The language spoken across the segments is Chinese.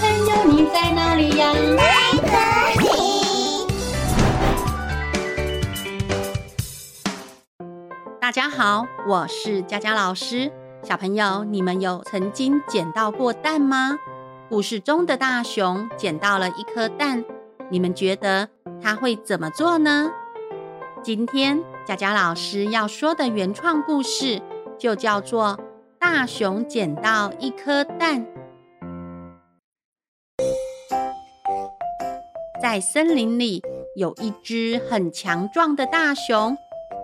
朋友，你在哪里呀？大家好，我是佳佳老师。小朋友，你们有曾经捡到过蛋吗？故事中的大熊捡到了一颗蛋，你们觉得他会怎么做呢？今天佳佳老师要说的原创故事就叫做《大熊捡到一颗蛋》。在森林里有一只很强壮的大熊，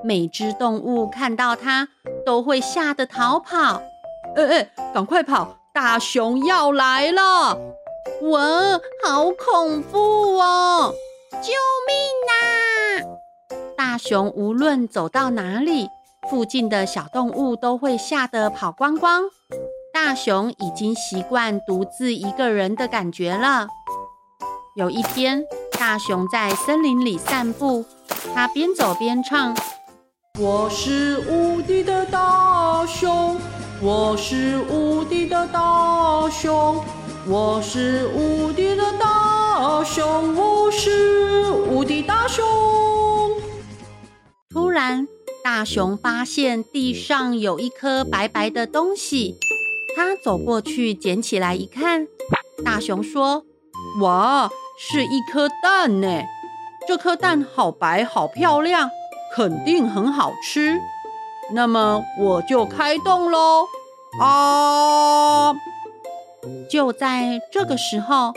每只动物看到它都会吓得逃跑。哎哎，赶快跑！大熊要来了！哇，好恐怖哦！救命啊！大熊无论走到哪里，附近的小动物都会吓得跑光光。大熊已经习惯独自一个人的感觉了。有一天，大熊在森林里散步，他边走边唱：“我是无敌的大熊，我是无敌的大熊，我是无敌的大熊，我是无敌大熊。”突然，大熊发现地上有一颗白白的东西，他走过去捡起来一看，大熊说：“哇，是一颗蛋呢！这颗蛋好白，好漂亮，肯定很好吃。那么我就开动喽！”啊！就在这个时候，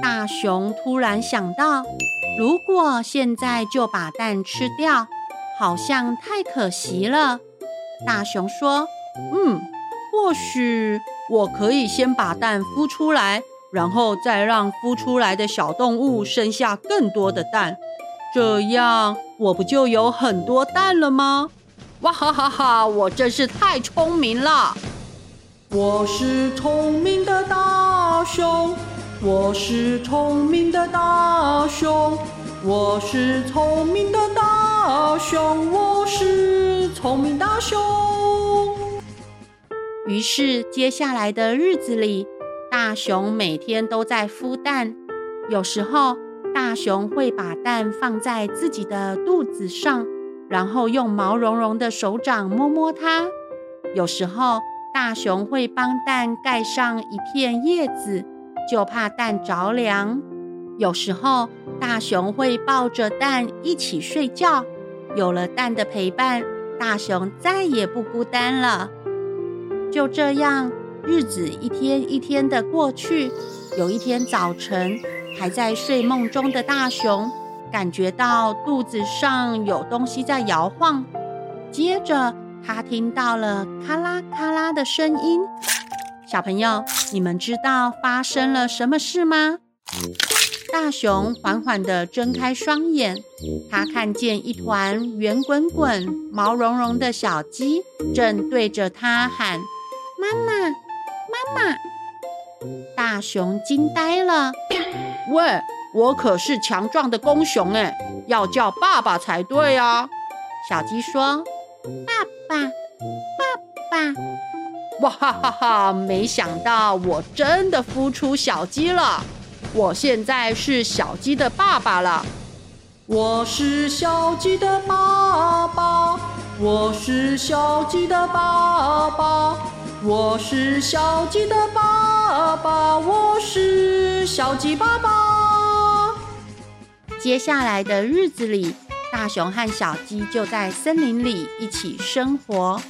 大熊突然想到，如果现在就把蛋吃掉，好像太可惜了。大熊说：“嗯，或许我可以先把蛋孵出来，然后再让孵出来的小动物生下更多的蛋，这样我不就有很多蛋了吗？”哇哈哈哈！我真是太聪明了。我是聪明的大熊，我是聪明的大熊，我是聪明的大熊，我是聪明大熊。于是，接下来的日子里，大熊每天都在孵蛋。有时候，大熊会把蛋放在自己的肚子上，然后用毛茸茸的手掌摸摸它。有时候，大熊会帮蛋盖上一片叶子，就怕蛋着凉。有时候，大熊会抱着蛋一起睡觉。有了蛋的陪伴，大熊再也不孤单了。就这样，日子一天一天的过去。有一天早晨，还在睡梦中的大熊感觉到肚子上有东西在摇晃，接着他听到了咔啦咔啦的声音。小朋友，你们知道发生了什么事吗？大熊缓缓地睁开双眼，他看见一团圆滚滚、毛茸茸的小鸡，正对着他喊：“妈妈，妈妈！”大熊惊呆了。喂，我可是强壮的公熊哎，要叫爸爸才对啊！小鸡说：“爸爸，爸爸！”哇哈哈哈！没想到我真的孵出小鸡了。我现在是小鸡的爸爸了。我是小鸡的爸爸，我是小鸡的爸爸，我是小鸡的爸爸，我是小鸡爸爸。接下来的日子里，大熊和小鸡就在森林里一起生活。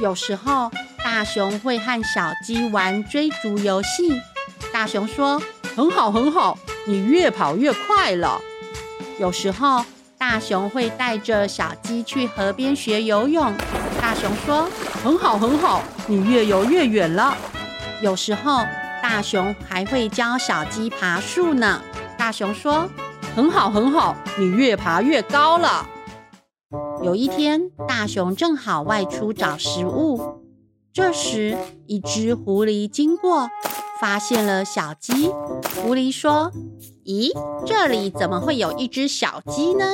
有时候，大熊会和小鸡玩追逐游戏。大熊说。很好，很好，你越跑越快了。有时候，大熊会带着小鸡去河边学游泳。大熊说：“很好，很好，你越游越远了。”有时候，大熊还会教小鸡爬树呢。大熊说：“很好，很好，你越爬越高了。”有一天，大熊正好外出找食物，这时一只狐狸经过。发现了小鸡，狐狸说：“咦，这里怎么会有一只小鸡呢？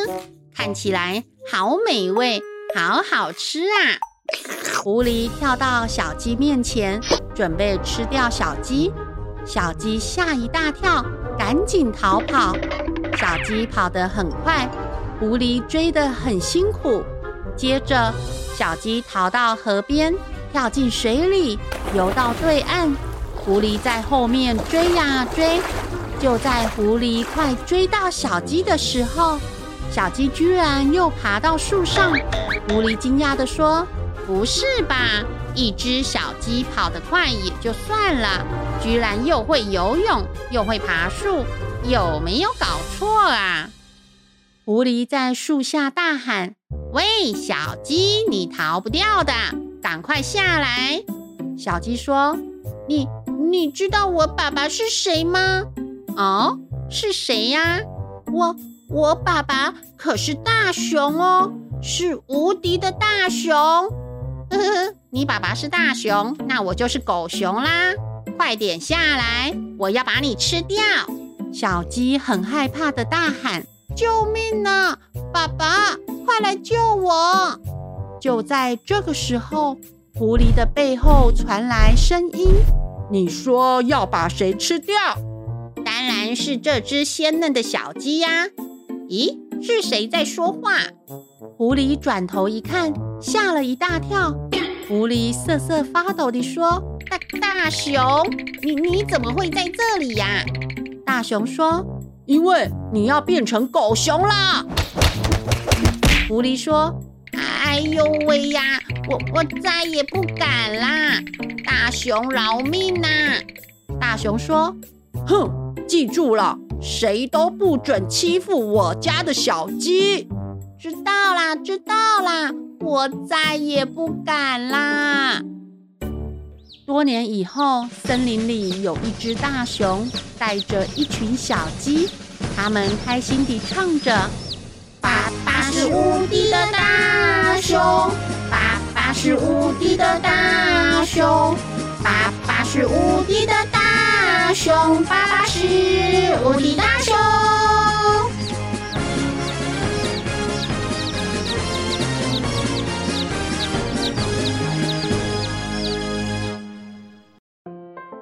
看起来好美味，好好吃啊！”狐狸跳到小鸡面前，准备吃掉小鸡。小鸡吓一大跳，赶紧逃跑。小鸡跑得很快，狐狸追得很辛苦。接着，小鸡逃到河边，跳进水里，游到对岸。狐狸在后面追呀追。就在狐狸快追到小鸡的时候，小鸡居然又爬到树上。狐狸惊讶地说：“不是吧？一只小鸡跑得快也就算了，居然又会游泳，又会爬树，有没有搞错啊？”狐狸在树下大喊：“喂，小鸡，你逃不掉的，赶快下来！”小鸡说：“你你知道我爸爸是谁吗？”哦，是谁呀？我我爸爸可是大熊哦，是无敌的大熊。呵呵，你爸爸是大熊，那我就是狗熊啦！快点下来，我要把你吃掉！小鸡很害怕的大喊：“救命啊！爸爸，快来救我！”就在这个时候，狐狸的背后传来声音：“你说要把谁吃掉？”当然是这只鲜嫩的小鸡呀！咦，是谁在说话？狐狸转头一看，吓了一大跳。狐狸瑟瑟发抖地说：“大大熊，你你怎么会在这里呀？”大熊说：“因为你要变成狗熊了。”狐狸说：“哎呦喂呀，我我再也不敢啦！大熊饶命呐！”大熊说：“哼。”记住了，谁都不准欺负我家的小鸡。知道啦，知道啦，我再也不敢啦。多年以后，森林里有一只大熊，带着一群小鸡，他们开心地唱着：“爸爸是无敌的大熊，爸爸是无敌的大熊，爸爸是无敌的大。”熊爸爸是无敌大熊。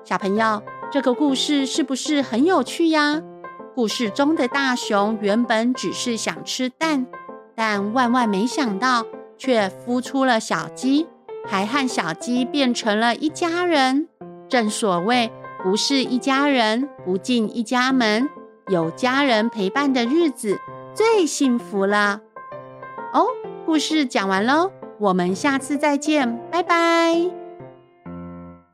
小朋友，这个故事是不是很有趣呀？故事中的大熊原本只是想吃蛋，但万万没想到，却孵出了小鸡，还和小鸡变成了一家人。正所谓。不是一家人，不进一家门。有家人陪伴的日子最幸福了。哦，故事讲完喽，我们下次再见，拜拜。